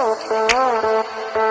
Thank.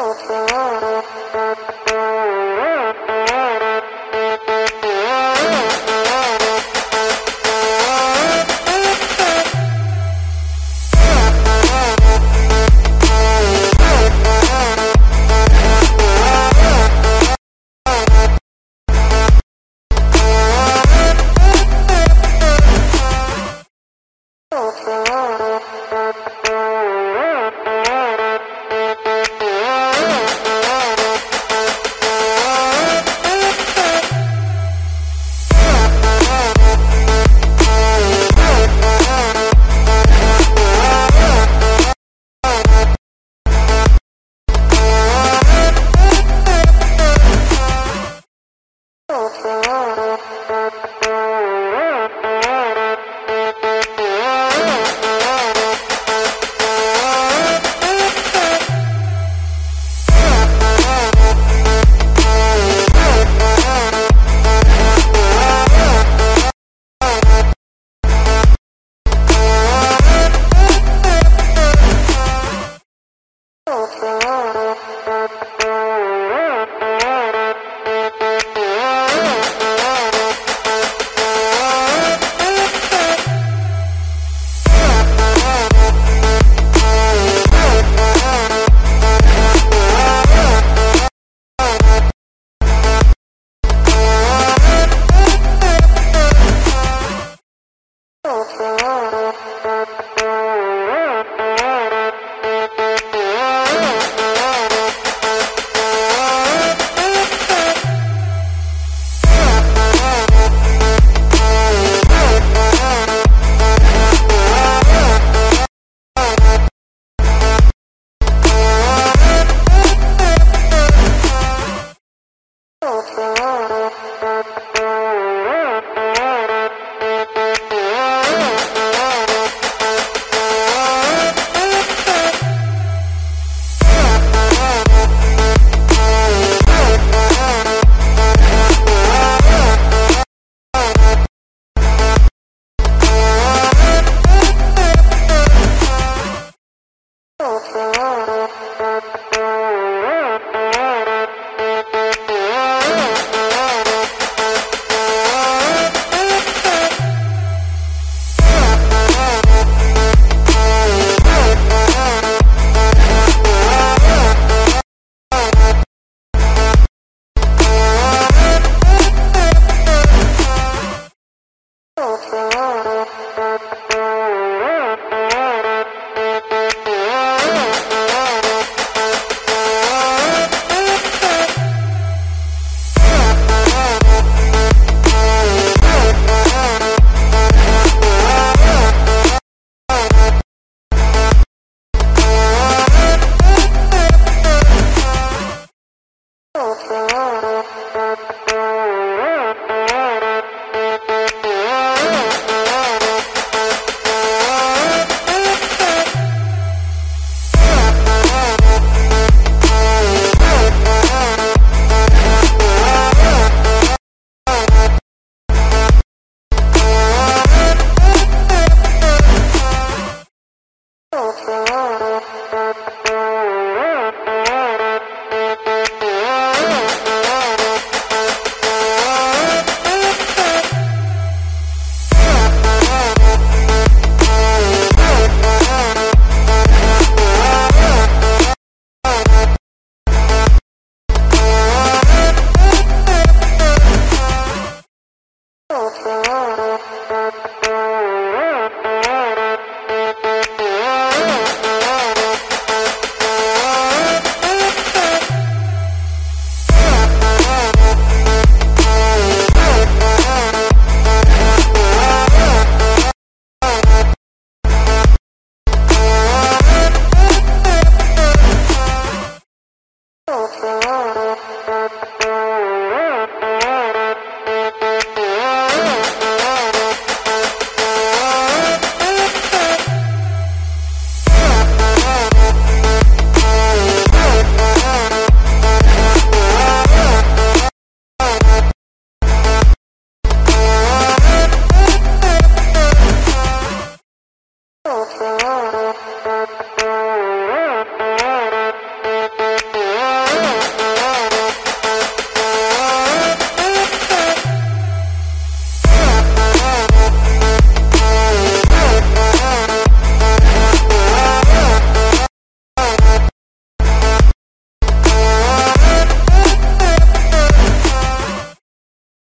Okay.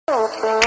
Open.